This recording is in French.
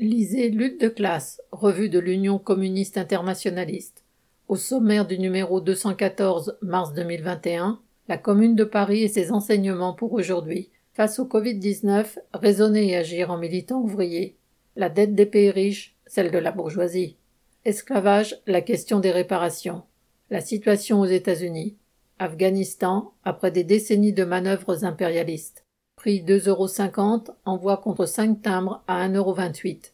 Lisez Lutte de classe, revue de l'Union communiste internationaliste. Au sommaire du numéro 214 mars 2021, la Commune de Paris et ses enseignements pour aujourd'hui. Face au Covid-19, raisonner et agir en militant ouvrier. La dette des pays riches, celle de la bourgeoisie. Esclavage, la question des réparations. La situation aux États-Unis. Afghanistan, après des décennies de manœuvres impérialistes. Prix 2,50 euros, envoi contre 5 timbres à 1,28 euros.